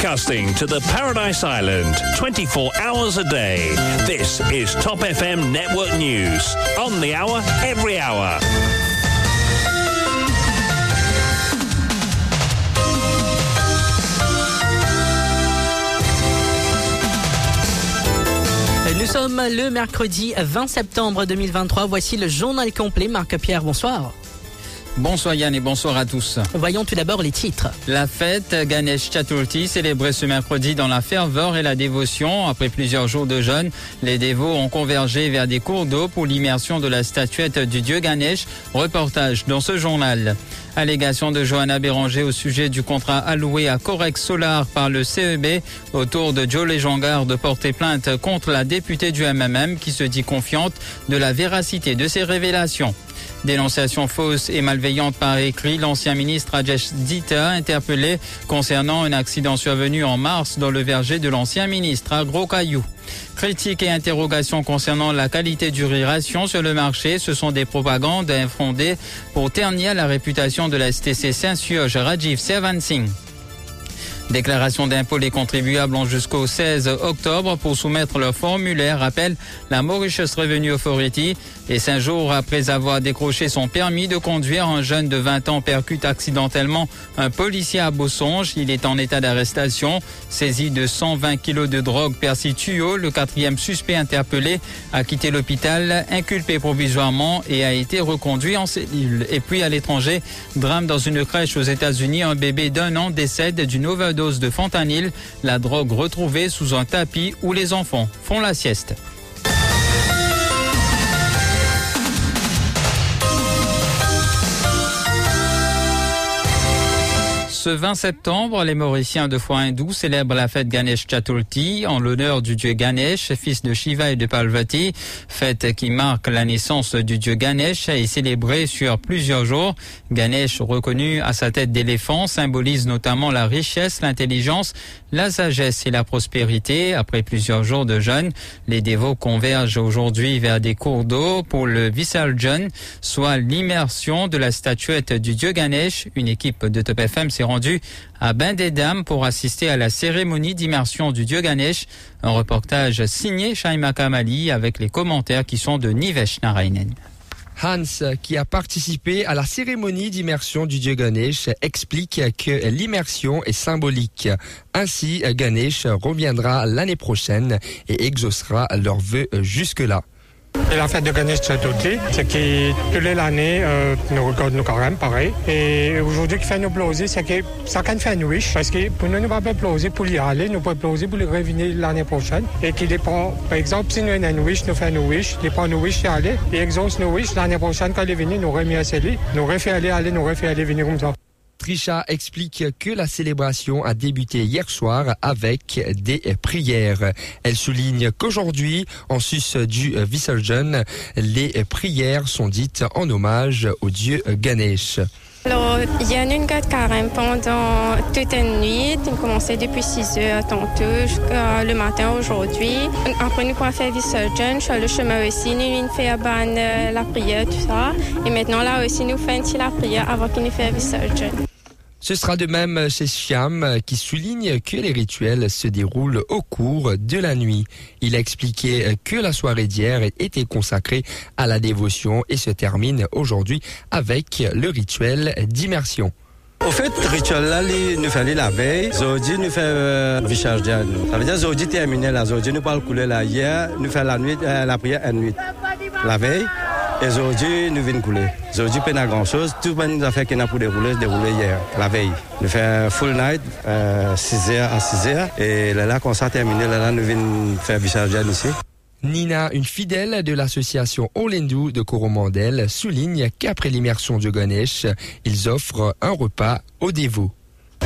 broadcasting to the Paradise Island 24 hours a day. This is Top FM Network News. On the hour, every hour. Nous sommes le mercredi 20 septembre 2023. Voici le journal complet. Marc-Pierre, bonsoir. Bonsoir Yann et bonsoir à tous. Voyons tout d'abord les titres. La fête Ganesh Chaturthi célébrée ce mercredi dans la ferveur et la dévotion. Après plusieurs jours de jeûne, les dévots ont convergé vers des cours d'eau pour l'immersion de la statuette du dieu Ganesh. Reportage dans ce journal. Allégation de Johanna Béranger au sujet du contrat alloué à Corex Solar par le CEB autour de Joe Léjongard de porter plainte contre la députée du MMM qui se dit confiante de la véracité de ses révélations. Dénonciation fausse et malveillante par écrit, l'ancien ministre Rajesh Dita interpellé concernant un accident survenu en mars dans le verger de l'ancien ministre à Gros Caillou. Critiques et interrogations concernant la qualité du ration sur le marché, ce sont des propagandes infondées pour ternir la réputation de la STC Saint-Surge Rajiv Servansing. Déclaration d'impôt, les contribuables ont jusqu'au 16 octobre pour soumettre leur formulaire, rappelle la Mauritius Revenue Authority. Et cinq jours après avoir décroché son permis de conduire, un jeune de 20 ans percute accidentellement un policier à Bossonge. Il est en état d'arrestation. Saisi de 120 kilos de drogue persituo, le quatrième suspect interpellé a quitté l'hôpital, inculpé provisoirement et a été reconduit en cellule. Et puis à l'étranger, drame dans une crèche aux États-Unis, un bébé d'un an décède d'une overdose de fentanyl, la drogue retrouvée sous un tapis où les enfants font la sieste. Ce 20 septembre, les Mauriciens de foi hindoue célèbrent la fête Ganesh Chaturthi en l'honneur du dieu Ganesh, fils de Shiva et de Parvati. Fête qui marque la naissance du dieu Ganesh et célébrée sur plusieurs jours. Ganesh, reconnu à sa tête d'éléphant, symbolise notamment la richesse, l'intelligence, la sagesse et la prospérité. Après plusieurs jours de jeûne, les dévots convergent aujourd'hui vers des cours d'eau pour le Visarjan, soit l'immersion de la statuette du dieu Ganesh. Une équipe de Top FM s'est à Bain des pour assister à la cérémonie d'immersion du dieu Ganesh. Un reportage signé Shaima Kamali avec les commentaires qui sont de Nivesh Narainen. Hans, qui a participé à la cérémonie d'immersion du dieu Ganesh, explique que l'immersion est symbolique. Ainsi, Ganesh reviendra l'année prochaine et exaucera leurs vœux jusque-là. Et la fête de Ganesh Chaturthi, c'est qui, tous les années, euh, nous regardons nous quand même pareil. Et aujourd'hui, qui fait nous plauser, c'est que ça can fait une wish. Parce que pour nous, nous pas plauser pour y aller, nous pouvons plauser pour y revenir l'année prochaine. Et qu'il prend, par exemple, si nous avons une wish, nous faisons une wish, prend une wish y aller, et exauce nos wish l'année prochaine, quand il est venu, nous remet à celui, nous refait aller, aller, nous refait aller venir comme ça. Trisha explique que la célébration a débuté hier soir avec des prières. Elle souligne qu'aujourd'hui, en sus du Visarjan, les prières sont dites en hommage au dieu Ganesh. Alors, il y a une garde carême pendant toute une nuit. On commençait depuis 6 heures tantôt jusqu'à le matin aujourd'hui. Après, nous pouvons faire Visurgeon. Sur le chemin aussi, nous nous fait euh, la prière, tout ça. Et maintenant, là aussi, nous faisons la prière avant qu'il nous fasse Visurgeon. Ce sera de même chez Siam qui souligne que les rituels se déroulent au cours de la nuit. Il a expliqué que la soirée d'hier était consacrée à la dévotion et se termine aujourd'hui avec le rituel d'immersion. Au fait, le rituel là, nous fait la veille. Aujourd'hui, nous fait euh, Richard Ça veut dire aujourd'hui terminé là. Aujourd'hui, nous parlons couler là. Hier, nous fait la nuit, euh, la prière à nuit. La veille. Et aujourd'hui, nous venons couler. Aujourd'hui, pas grand chose. Tout les affaires qui n'a pour dérouler, déroulé hier, la veille. Nous faisons full night, euh, 6h à 6h. Et là, là, quand ça a terminé, là, là, nous venons faire Richard ici. Nina, une fidèle de l'association Olendu de Coromandel, souligne qu'après l'immersion de Ganesh, ils offrent un repas aux dévots.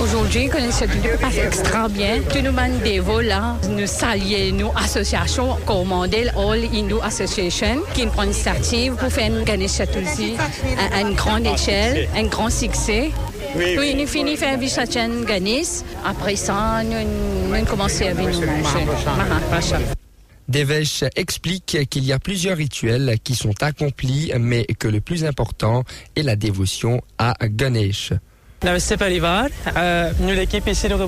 Aujourd'hui, c'est passe extra bien. Tout le monde dévots là, nous saluons nos associations Coromandel All Hindu Association qui prend l'initiative pour faire Ganesh Chaturthi à une grande échelle, un grand succès. Oui, nous finissons faire Visachan Ganesh. Après ça, nous, nous commençons à venir manger. Devesh explique qu'il y a plusieurs rituels qui sont accomplis, mais que le plus important est la dévotion à Ganesh. Parivar. Euh, nous, l'équipe ici, nous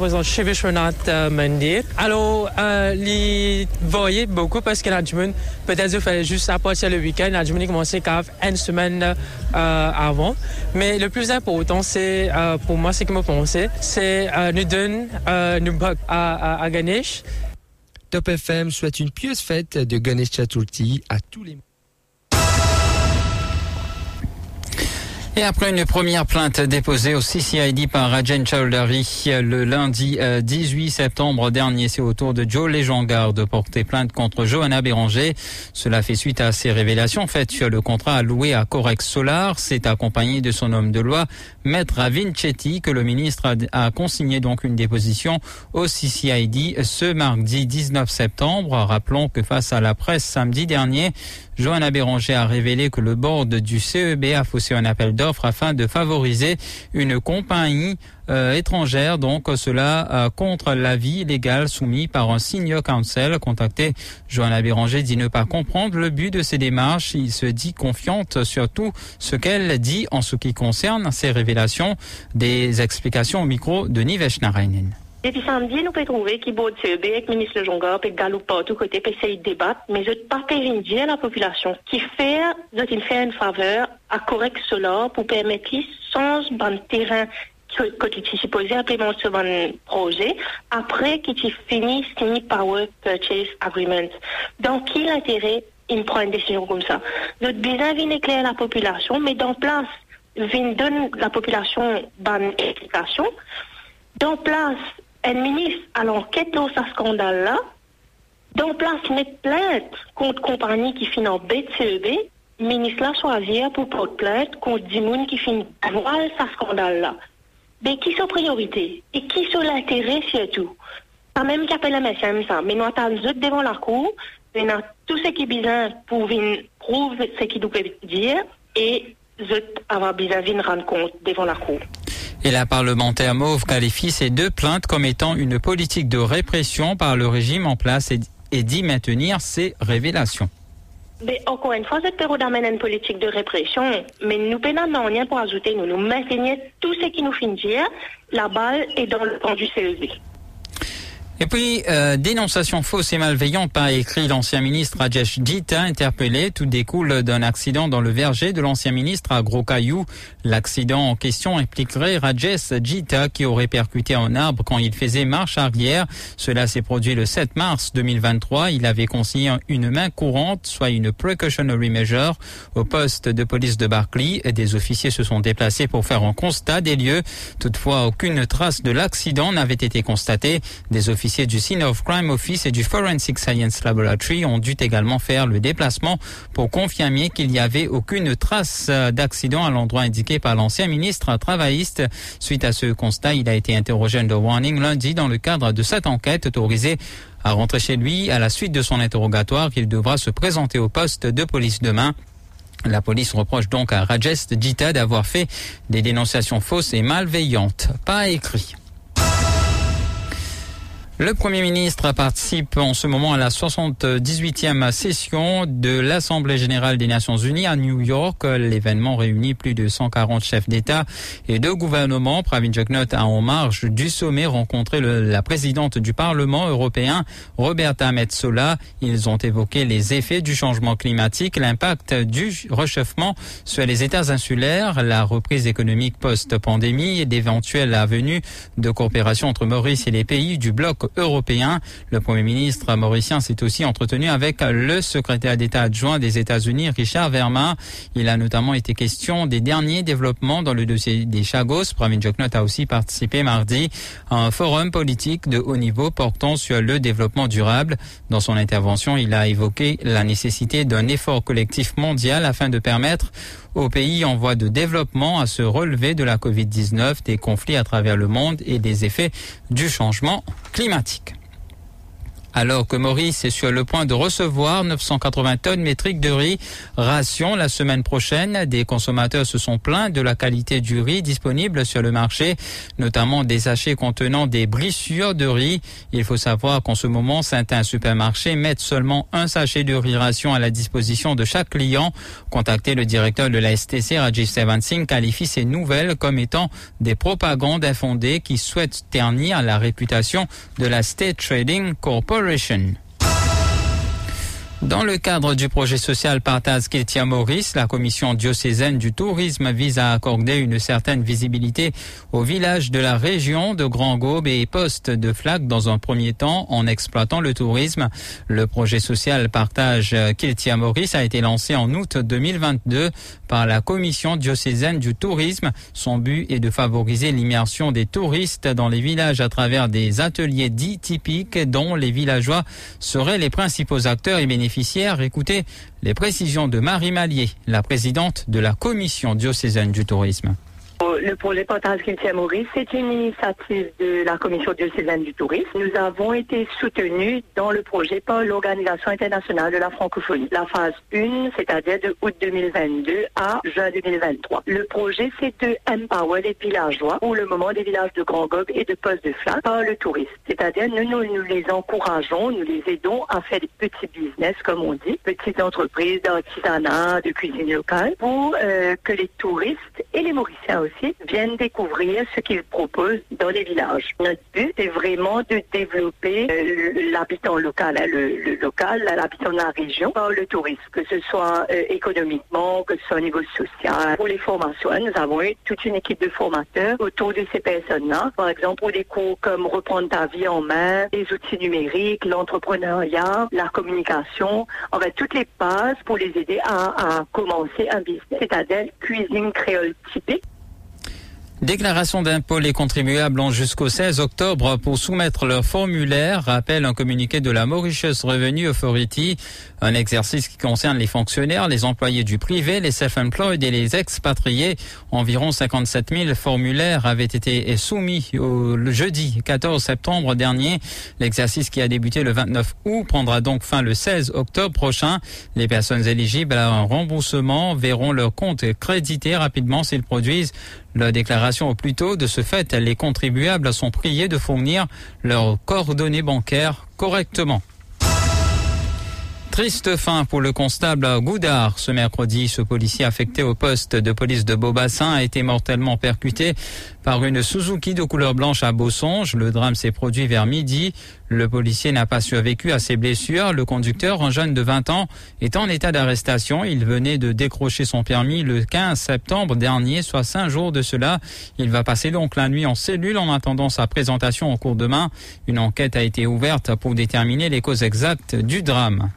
Vishwanath euh, Mandir. Alors, euh, les voyez beaucoup parce que l'adjoint, peut-être qu'il fallait juste à partir le week-end, l'adjoint commençait qu'à une semaine euh, avant. Mais le plus important, c'est, euh, pour moi, ce que je pensais, c'est euh, nous donner, euh, nous à, à, à Ganesh. Top FM souhaite une pieuse fête de Ganesh Chaturthi à tous les Et après une première plainte déposée au CCID par Rajen Chowdhury le lundi 18 septembre dernier, c'est au tour de Joe Léjongard de porter plainte contre Johanna Béranger. Cela fait suite à ces révélations faites sur le contrat alloué à Corex Solar. C'est accompagné de son homme de loi, Maître Ravin Chetty, que le ministre a, consigné donc une déposition au CCID ce mardi 19 septembre. Rappelons que face à la presse samedi dernier, Johanna Béranger a révélé que le board du CEB a faussé un appel d'offres afin de favoriser une compagnie euh, étrangère, donc cela euh, contre l'avis légal soumis par un senior counsel. Contacté, Johanna Béranger dit ne pas comprendre le but de ces démarches. Il se dit confiante sur tout ce qu'elle dit en ce qui concerne ces révélations. Des explications au micro de Nivesh Narainen. Depuis samedi, nous pouvons trouver qu'il y a CEB avec le ministre Le Jonga, puis Galop partout côté, puis essayer de débattre, mais je ne pas dire à la population qui fait, fait une faveur à correct cela pour permettre sans ban terrain que tu supposé implémenter ce projet après qu'il finisse signé Power Purchase Agreement. Donc, quel intérêt il prend une décision comme ça? Notre besoin vient éclairer la population, mais dans place, vient donner la population bonne explication. Dans place, un ministre à l'enquête dans ce scandale-là, dans place mettre plainte contre compagnie qui finit en BCEB, ministre là choisir pour porter plainte contre des gens qui finissent voile ce scandale-là. Mais qui sont priorité? Et qui sont l'intérêt surtout? Pas même qui appelle la ça, mais nous attendons devant la cour, mais nous tout ce qui est besoin pour prouver ce qu'il doit dire et nous avoir besoin de rendre compte devant la cour. Et la parlementaire Mauve qualifie ces deux plaintes comme étant une politique de répression par le régime en place et, dit maintenir ces révélations. Mais encore une fois, cette période amène une politique de répression, mais nous n'avons rien pour ajouter. Nous nous maintenons tout ce qui nous finit. La balle est dans le camp du CEV. Et puis, euh, dénonciation fausse et malveillante par écrit l'ancien ministre Rajesh Jita interpellé. Tout découle d'un accident dans le verger de l'ancien ministre à Gros Caillou. L'accident en question impliquerait Rajesh Jita qui aurait percuté un arbre quand il faisait marche arrière. Cela s'est produit le 7 mars 2023. Il avait consigné une main courante, soit une precautionary measure, au poste de police de Barclay. Des officiers se sont déplacés pour faire un constat des lieux. Toutefois, aucune trace de l'accident n'avait été constatée. Des officiers du Scene of Crime Office et du Forensic Science Laboratory ont dû également faire le déplacement pour confirmer qu'il n'y avait aucune trace d'accident à l'endroit indiqué par l'ancien ministre travailliste. Suite à ce constat, il a été interrogé under warning lundi dans le cadre de cette enquête autorisée à rentrer chez lui à la suite de son interrogatoire. Il devra se présenter au poste de police demain. La police reproche donc à Rajesh Jita d'avoir fait des dénonciations fausses et malveillantes. Pas écrit. Le Premier ministre participe en ce moment à la 78e session de l'Assemblée générale des Nations unies à New York. L'événement réunit plus de 140 chefs d'État et de gouvernement. Pravin Joknot a en marge du sommet rencontré la présidente du Parlement européen, Roberta Metsola. Ils ont évoqué les effets du changement climatique, l'impact du réchauffement sur les États insulaires, la reprise économique post-pandémie et d'éventuelles avenues de coopération entre Maurice et les pays du bloc européen. Le Premier ministre mauricien s'est aussi entretenu avec le secrétaire d'État adjoint des États-Unis, Richard Verma. Il a notamment été question des derniers développements dans le dossier des Chagos. Pravin Joknot a aussi participé mardi à un forum politique de haut niveau portant sur le développement durable. Dans son intervention, il a évoqué la nécessité d'un effort collectif mondial afin de permettre aux pays en voie de développement à se relever de la Covid-19, des conflits à travers le monde et des effets du changement climatique pratique. Alors que Maurice est sur le point de recevoir 980 tonnes métriques de riz ration la semaine prochaine, des consommateurs se sont plaints de la qualité du riz disponible sur le marché, notamment des sachets contenant des brissures de riz. Il faut savoir qu'en ce moment, certains supermarchés mettent seulement un sachet de riz ration à la disposition de chaque client. Contacté le directeur de la STC, Rajiv Sevansing, qualifie ces nouvelles comme étant des propagandes infondées qui souhaitent ternir la réputation de la State Trading Corporation. Flourishing. Dans le cadre du projet social Partage Kiltia Maurice, la commission diocésaine du tourisme vise à accorder une certaine visibilité aux villages de la région de Grand Gaube et postes de flaques dans un premier temps en exploitant le tourisme. Le projet social Partage Kiltia Maurice a été lancé en août 2022 par la commission diocésaine du tourisme. Son but est de favoriser l'immersion des touristes dans les villages à travers des ateliers dits typiques dont les villageois seraient les principaux acteurs et bénéficiaires Écoutez les précisions de Marie Mallier, la présidente de la commission diocésaine du tourisme. Le projet Partage Culture Maurice, c'est une initiative de la Commission diocésaine du tourisme. Nous avons été soutenus dans le projet par l'Organisation internationale de la francophonie. La phase 1, c'est-à-dire de août 2022 à juin 2023. Le projet, c'est de empower les villageois, pour le moment des villages de Grand Gob et de Poste de Flamme, par le tourisme. C'est-à-dire, nous, nous, nous les encourageons, nous les aidons à faire des petits business, comme on dit, petites entreprises d'artisanat, de cuisine locale, pour euh, que les touristes et les Mauriciens aussi viennent découvrir ce qu'ils proposent dans les villages. Notre but est vraiment de développer euh, l'habitant local, hein, le, local, l'habitant de la région le tourisme, que ce soit euh, économiquement, que ce soit au niveau social. Pour les formations, nous avons eu toute une équipe de formateurs autour de ces personnes-là. Par exemple, pour des cours comme reprendre ta vie en main, les outils numériques, l'entrepreneuriat, la communication, en fait, toutes les bases pour les aider à, à commencer un business, c'est-à-dire cuisine créole typique. Déclaration d'impôt, les contribuables ont jusqu'au 16 octobre pour soumettre leur formulaire, rappelle un communiqué de la Mauritius Revenue Authority, un exercice qui concerne les fonctionnaires, les employés du privé, les self-employed et les expatriés. Environ 57 000 formulaires avaient été soumis le jeudi 14 septembre dernier. L'exercice qui a débuté le 29 août prendra donc fin le 16 octobre prochain. Les personnes éligibles à un remboursement verront leur compte crédité rapidement s'ils produisent la déclaration au plus tôt, de ce fait, les contribuables sont priés de fournir leurs coordonnées bancaires correctement. Triste fin pour le constable Goudard. Ce mercredi, ce policier affecté au poste de police de Beaubassin a été mortellement percuté par une Suzuki de couleur blanche à Beausonge. Le drame s'est produit vers midi. Le policier n'a pas survécu à ses blessures. Le conducteur, un jeune de 20 ans, est en état d'arrestation. Il venait de décrocher son permis le 15 septembre dernier, soit cinq jours de cela. Il va passer donc la nuit en cellule en attendant sa présentation au cours demain. Une enquête a été ouverte pour déterminer les causes exactes du drame.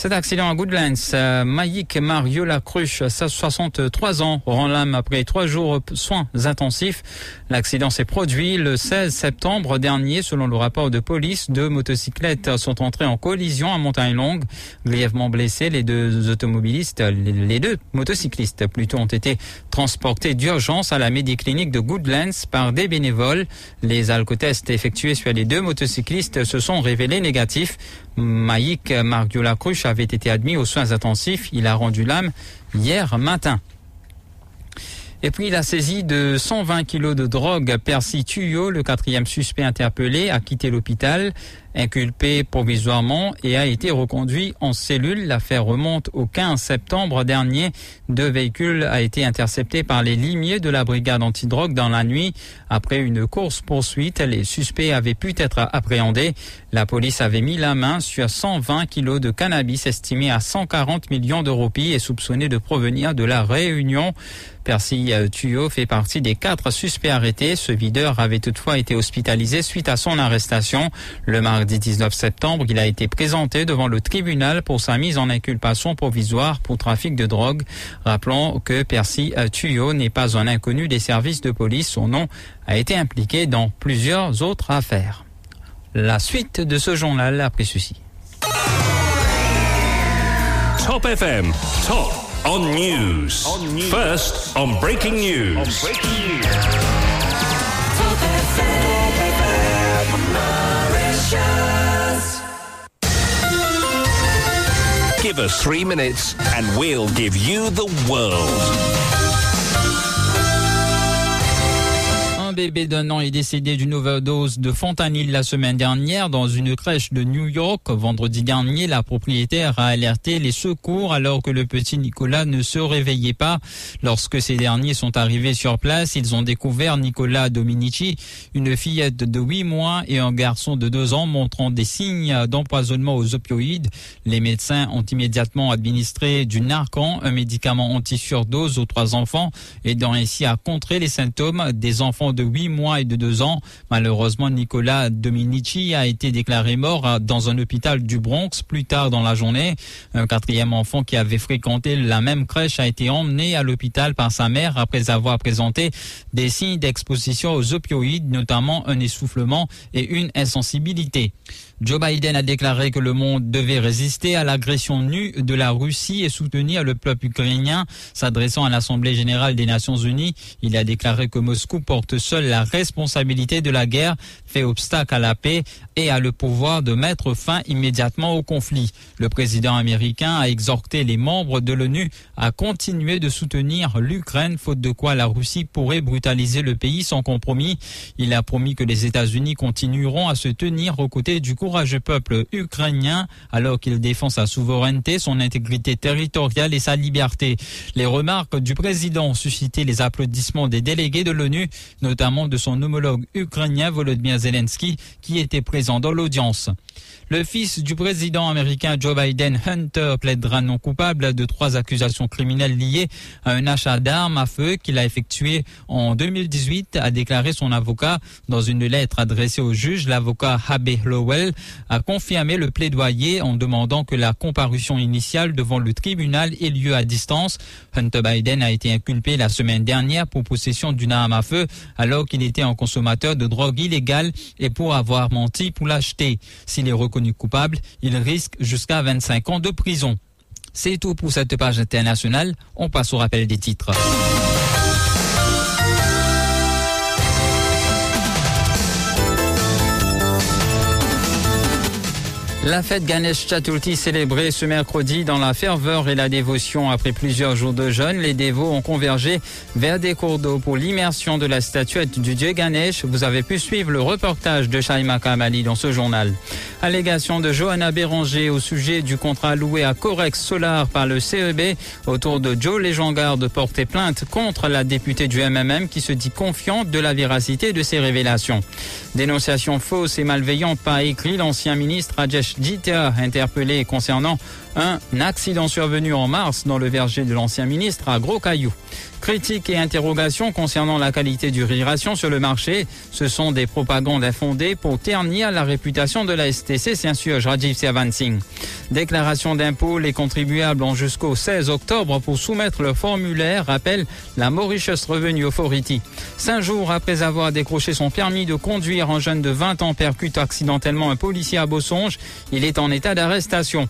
Cet accident à Goodlands, euh, Maïk Mario Lacruche, 63 ans, rend l'âme après trois jours soins intensifs. L'accident s'est produit le 16 septembre dernier. Selon le rapport de police, deux motocyclettes sont entrées en collision à Montagne Longue. Grièvement blessés, les deux automobilistes, les deux motocyclistes plutôt, ont été transportés d'urgence à la médiclinique de Goodlands par des bénévoles. Les alcotests effectués sur les deux motocyclistes se sont révélés négatifs. Maïk Mario Lacruche avait été admis aux soins intensifs. Il a rendu l'âme hier matin. Et puis la saisie de 120 kilos de drogue, Percy Tuyau, le quatrième suspect interpellé, a quitté l'hôpital inculpé provisoirement et a été reconduit en cellule. L'affaire remonte au 15 septembre dernier. Deux véhicules a été interceptés par les limiers de la brigade antidrogue dans la nuit. Après une course-poursuite, les suspects avaient pu être appréhendés. La police avait mis la main sur 120 kilos de cannabis estimé à 140 millions de roupies et soupçonné de provenir de la Réunion. Percy Tuyau fait partie des quatre suspects arrêtés. Ce videur avait toutefois été hospitalisé suite à son arrestation. Le mardi 19 septembre, il a été présenté devant le tribunal pour sa mise en inculpation provisoire pour trafic de drogue. Rappelons que Percy Tuyau n'est pas un inconnu des services de police. Son nom a été impliqué dans plusieurs autres affaires. La suite de ce journal après ceci. Top FM, top on news. First on breaking news. Give us three minutes and we'll give you the world. Bébé d'un an est décédé d'une overdose de fentanyl la semaine dernière dans une crèche de New York. Vendredi dernier, la propriétaire a alerté les secours alors que le petit Nicolas ne se réveillait pas. Lorsque ces derniers sont arrivés sur place, ils ont découvert Nicolas Dominici, une fillette de 8 mois et un garçon de 2 ans montrant des signes d'empoisonnement aux opioïdes. Les médecins ont immédiatement administré du Narcan, un médicament anti-surdose aux trois enfants, aidant ainsi à contrer les symptômes des enfants de 8 mois et de 2 ans. Malheureusement, Nicolas Dominici a été déclaré mort dans un hôpital du Bronx plus tard dans la journée. Un quatrième enfant qui avait fréquenté la même crèche a été emmené à l'hôpital par sa mère après avoir présenté des signes d'exposition aux opioïdes, notamment un essoufflement et une insensibilité. Joe Biden a déclaré que le monde devait résister à l'agression nue de la Russie et soutenir le peuple ukrainien. S'adressant à l'Assemblée générale des Nations unies, il a déclaré que Moscou porte seule la responsabilité de la guerre, fait obstacle à la paix et a le pouvoir de mettre fin immédiatement au conflit. Le président américain a exhorté les membres de l'ONU à continuer de soutenir l'Ukraine, faute de quoi la Russie pourrait brutaliser le pays sans compromis. Il a promis que les États-Unis continueront à se tenir aux côtés du courageux peuple ukrainien alors qu'il défend sa souveraineté, son intégrité territoriale et sa liberté. Les remarques du président ont suscité les applaudissements des délégués de l'ONU, notamment de son homologue ukrainien Volodymyr Zelensky, qui était présent dans l'audience. Le fils du président américain Joe Biden, Hunter, plaidera non coupable de trois accusations criminelles liées à un achat d'armes à feu qu'il a effectué en 2018, a déclaré son avocat dans une lettre adressée au juge. L'avocat Habe Lowell a confirmé le plaidoyer en demandant que la comparution initiale devant le tribunal ait lieu à distance. Hunter Biden a été inculpé la semaine dernière pour possession d'une arme à feu alors qu'il était un consommateur de drogue illégale et pour avoir menti pour l'acheter. Coupable, il risque jusqu'à 25 ans de prison. C'est tout pour cette page internationale. On passe au rappel des titres. La fête Ganesh Chaturthi célébrée ce mercredi dans la ferveur et la dévotion après plusieurs jours de jeûne, les dévots ont convergé vers des cours d'eau pour l'immersion de la statuette du dieu Ganesh. Vous avez pu suivre le reportage de Shaima Kamali dans ce journal. Allégation de Johanna Béranger au sujet du contrat loué à Corex Solar par le CEB autour de Joe Léjongard de porter plainte contre la députée du MMM qui se dit confiante de la véracité de ses révélations. Dénonciation fausse et malveillante par écrit l'ancien ministre Rajesh Jita interpellé concernant un accident survenu en mars dans le verger de l'ancien ministre à Gros Caillou. Critiques et interrogations concernant la qualité du riz sur le marché, ce sont des propagandes infondées pour ternir la réputation de la STC, s'insurge Rajiv Singh. Déclaration d'impôts, les contribuables ont jusqu'au 16 octobre pour soumettre le formulaire, rappelle la Mauritius Revenue Authority. Cinq jours après avoir décroché son permis de conduire, un jeune de 20 ans percute accidentellement un policier à Bossonge. Il est en état d'arrestation.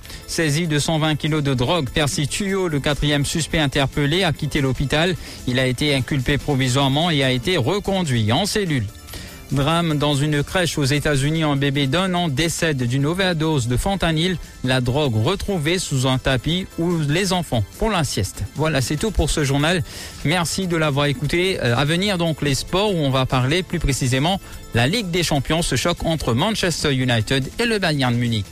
De 120 kilos de drogue, Percy Tuyau, le quatrième suspect interpellé, a quitté l'hôpital. Il a été inculpé provisoirement et a été reconduit en cellule. Drame dans une crèche aux États-Unis, un bébé d'un an décède d'une overdose de fentanyl, la drogue retrouvée sous un tapis où les enfants font la sieste. Voilà, c'est tout pour ce journal. Merci de l'avoir écouté. Euh, à venir donc les sports où on va parler plus précisément la Ligue des Champions, ce choc entre Manchester United et le Bayern Munich.